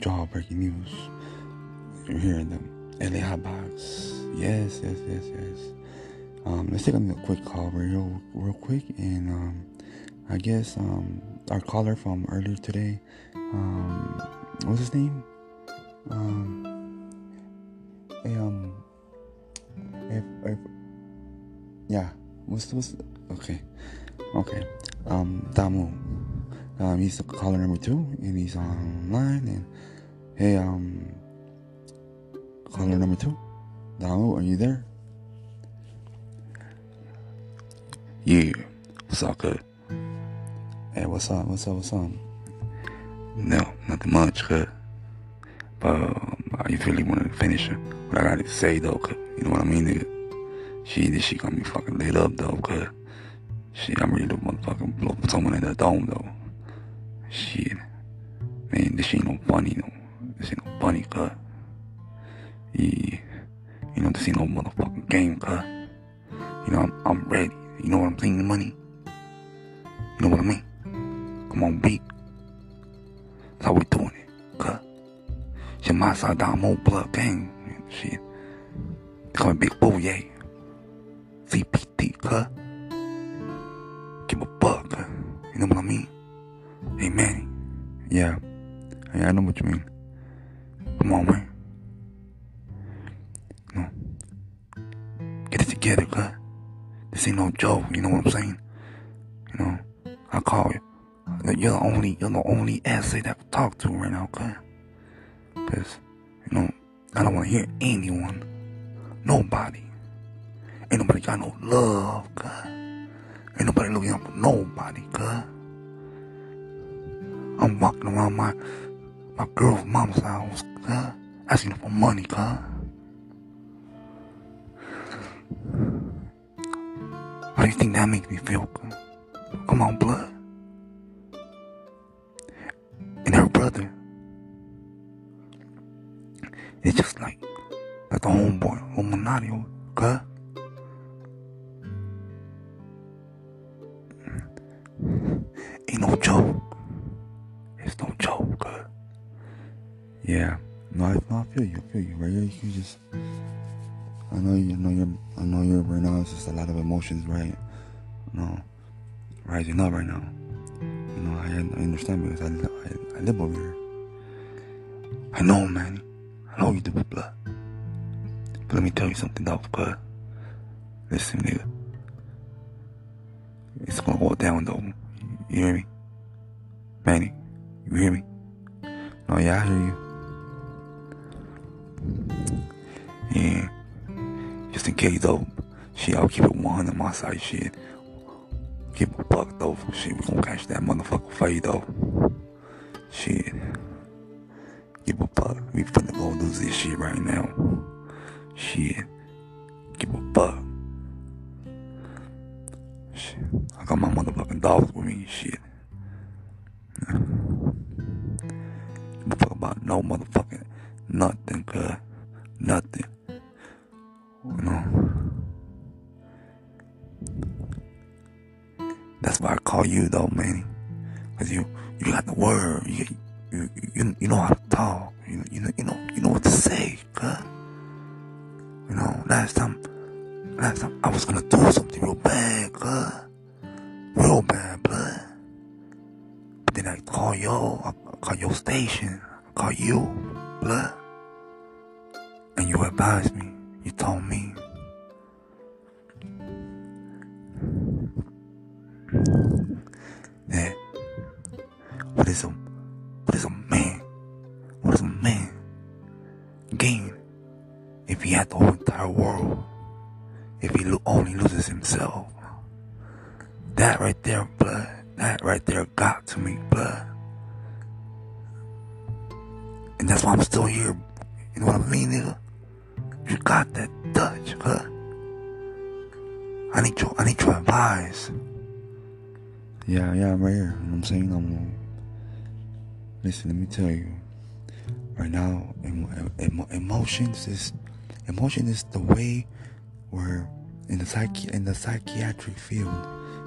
jaw breaking news. You're hearing them. LA Hotbox. Yes, yes, yes, yes. Um, let's take a quick call real, real quick, and um, I guess um, our caller from earlier today, um, what's his name? Um, hey, um, if, if, yeah, what's what's okay, okay, um, Damu, um, he's caller number two, and he's online, and hey, um, caller number two, Damu, are you there? Yeah, what's up, good? Hey, what's up? What's up? What's up? No, nothing much, cuz. But um, I really want to finish what I got to say, though. You know what I mean, nigga? She, shit got me fucking lit up, though, cuz. she, I'm ready to motherfucking blow someone in the dome, though. Shit. Man, this ain't no funny, no. This ain't no funny, cuz. Yeah. You know, this ain't no motherfucking game, cuz. You know, I'm, I'm ready. You know what I'm saying? The money. You know what I mean? Come on, beat. That's how we doing it, cuz. Shit, my side down, more blood gang. Shit. They call me Big Boo, yeah. CPT, cuz. What you mean. Come on, man. No. Get it together, cuz. This ain't no joke, you know what I'm saying? You know, I call you. You're the only, you're the only asset that I can talk to right now, cuz. Cause, you know, I don't want to hear anyone. Nobody. Ain't nobody got no love, cuz. Ain't nobody looking out for nobody, cuz. I'm walking around my, my girl's mom's house, cuz. Asking for money, huh? How do you think that makes me feel? Come on, blood. And her brother. It's just like, like the homeboy, Illuminati, cuz. Ain't no joke. Yeah, no, I, no, I feel you. I feel you. Right? You, you just, I know you. I know you're. I know you're right now. It's just a lot of emotions, right? No, rising up right now. You know, I, I understand because I, I, I live over here. I know, man. I know you do. But let me tell you something, though, cuz. Listen, nigga. It's gonna go down, though. You hear me? Manny, you hear me? No, yeah, I hear you. Yeah. Just in case, though. Shit, I'll keep it 100 on my side, shit. Keep a buck, though. Shit, we gonna catch that motherfucker fade, though. Shit. Give a fuck. We finna go lose this shit right now. Shit. Give a fuck. Shit. I got my motherfucking dogs with me. Shit. Give a fuck about no motherfucking know how to talk. You, you know, you know, you know what to say, cuz. You know, last time, last time I was gonna do something real bad, cuz. Real bad, blood. But then I call yo, I call your station, I call you, blood. And you advised me. You told me. That what is a if he had the whole entire world? If he lo- only loses himself? That right there, blood. That right there got to me, blood. And that's why I'm still here. You know what I mean, nigga? You got that touch, huh? I need your, I need your advice. Yeah, yeah, I'm right here. You know what I'm saying? I'm. Um, listen, let me tell you. Right now, emo- emo- emotions is emotion is the way where in the psyche in the psychiatric field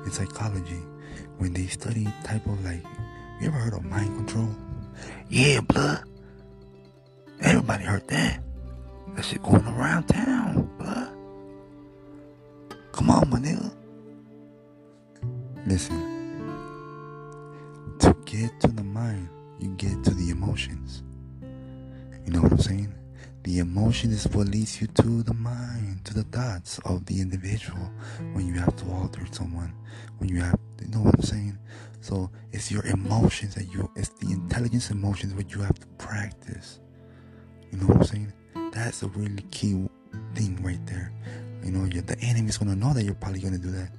in psychology when they study type of like you ever heard of mind control? Yeah, blood. Everybody heard that. That shit going around town, blood. Come on, my nigga. Listen, to get to the mind, you get to the emotions. You know what I'm saying? The emotion is what leads you to the mind, to the thoughts of the individual when you have to alter someone, when you have, you know what I'm saying? So it's your emotions that you, it's the intelligence emotions what you have to practice. You know what I'm saying? That's a really key thing right there. You know, the enemy's gonna know that you're probably gonna do that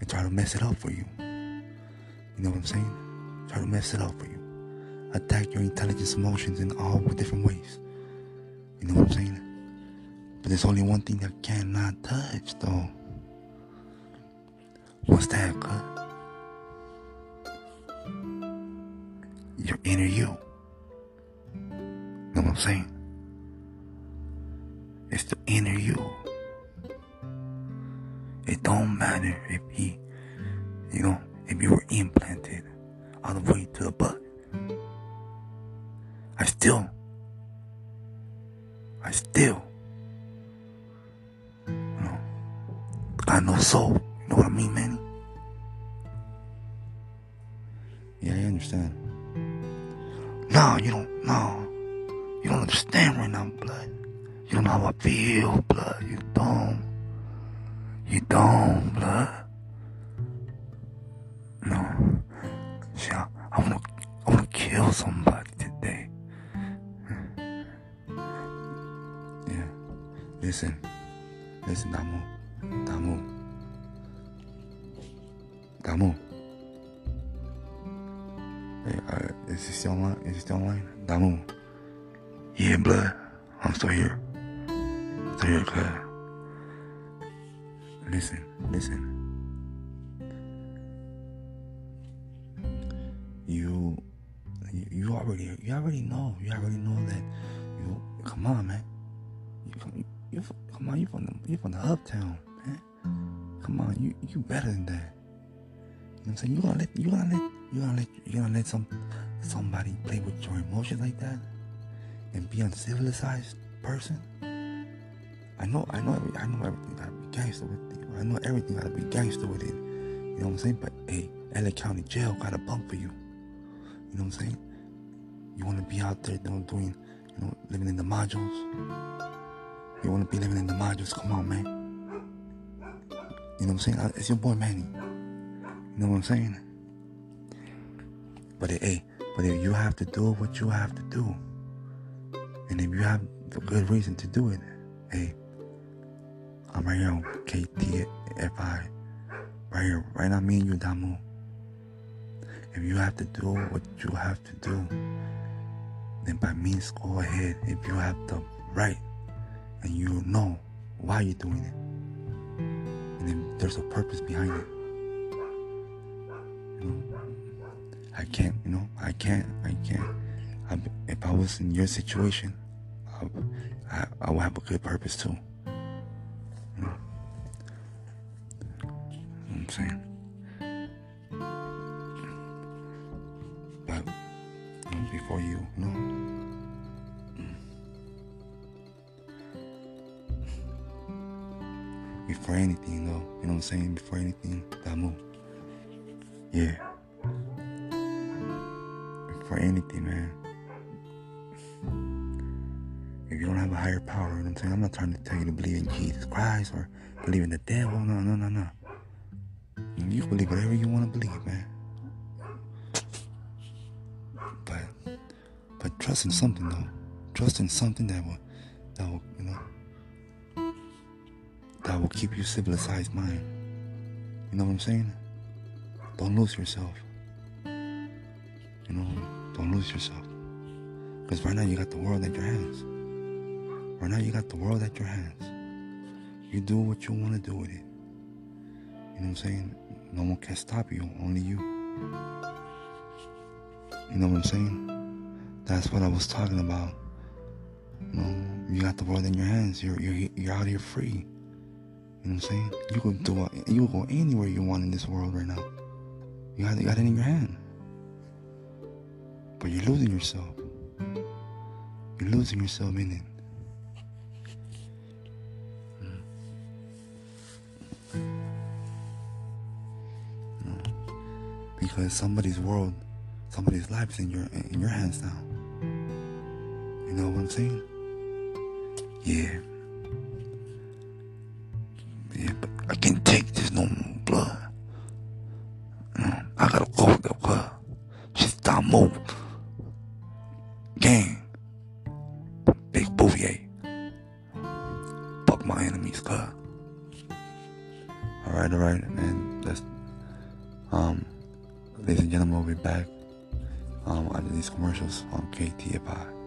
and try to mess it up for you. You know what I'm saying? Try to mess it up for you. Attack your intelligence emotions in all different ways. You know what I'm saying? But there's only one thing that cannot touch though. What's that, cut? Your inner you. Know what I'm saying? It's the inner you. It don't matter if he, you know, if you were implanted all the way No, you don't, no. You don't understand right now, blood. You don't know how I feel, blood. You don't. You don't, blood. No. See, I, I wanna, I wanna kill somebody today. Yeah. Listen. Listen, Damu. Damu. Damu. Uh, is he still online? Is he still online? Damu. Yeah, blood. I'm still here. Still here, cuz. Listen, listen. You, you, already, you already know. You already know that. You, come on, man. You, come, you, come on. You from the, you from the uptown, man. Come on, you, you better than that. I'm saying? You gonna let, you gonna let, you gonna let, you gonna let some, somebody play with your emotions like that, and be uncivilized person. I know, I know, I know everything gotta be gangster with it. I know everything gotta be gangster with it. You know what I'm saying? But hey, LA County Jail got a bump for you. You know what I'm saying? You wanna be out there doing, doing you know, living in the modules. You wanna be living in the modules? Come on, man. You know what I'm saying? Uh, it's your boy Manny. You know what I'm saying? But hey, but if you have to do what you have to do, and if you have a good reason to do it, hey, I'm right here on KTFI. Right here, right now, me and you, Damu. If you have to do what you have to do, then by means, go ahead. If you have the right and you know why you're doing it, and then there's a purpose behind it. Know, I can't, you know, I can't, I can't. I, if I was in your situation, I, I, I would have a good purpose too. You know, you know what I'm saying? But you know, before you, you know, before anything though, you know what I'm saying? Before anything, Damu. Yeah. For anything, man. If you don't have a higher power, you know what I'm saying? I'm not trying to tell you to believe in Jesus Christ or believe in the devil. No, no, no, no. You can believe whatever you want to believe, man. But but trust in something though. Trust in something that will that will, you know, that will keep you civilized mind. You know what I'm saying? Don't lose yourself. You know, don't lose yourself. Because right now you got the world at your hands. Right now you got the world at your hands. You do what you want to do with it. You know what I'm saying? No one can stop you, only you. You know what I'm saying? That's what I was talking about. You know, you got the world in your hands. You're you're you're out here free. You know what I'm saying? You can do. You can go anywhere you want in this world right now. You got, you got it in your hand. But you're losing yourself. You're losing yourself in it. because somebody's world, somebody's life is in your in your hands now. You know what I'm saying? Yeah. Yeah, Alright, alright, and that's um ladies and gentlemen we'll be back um after these commercials on KTFI.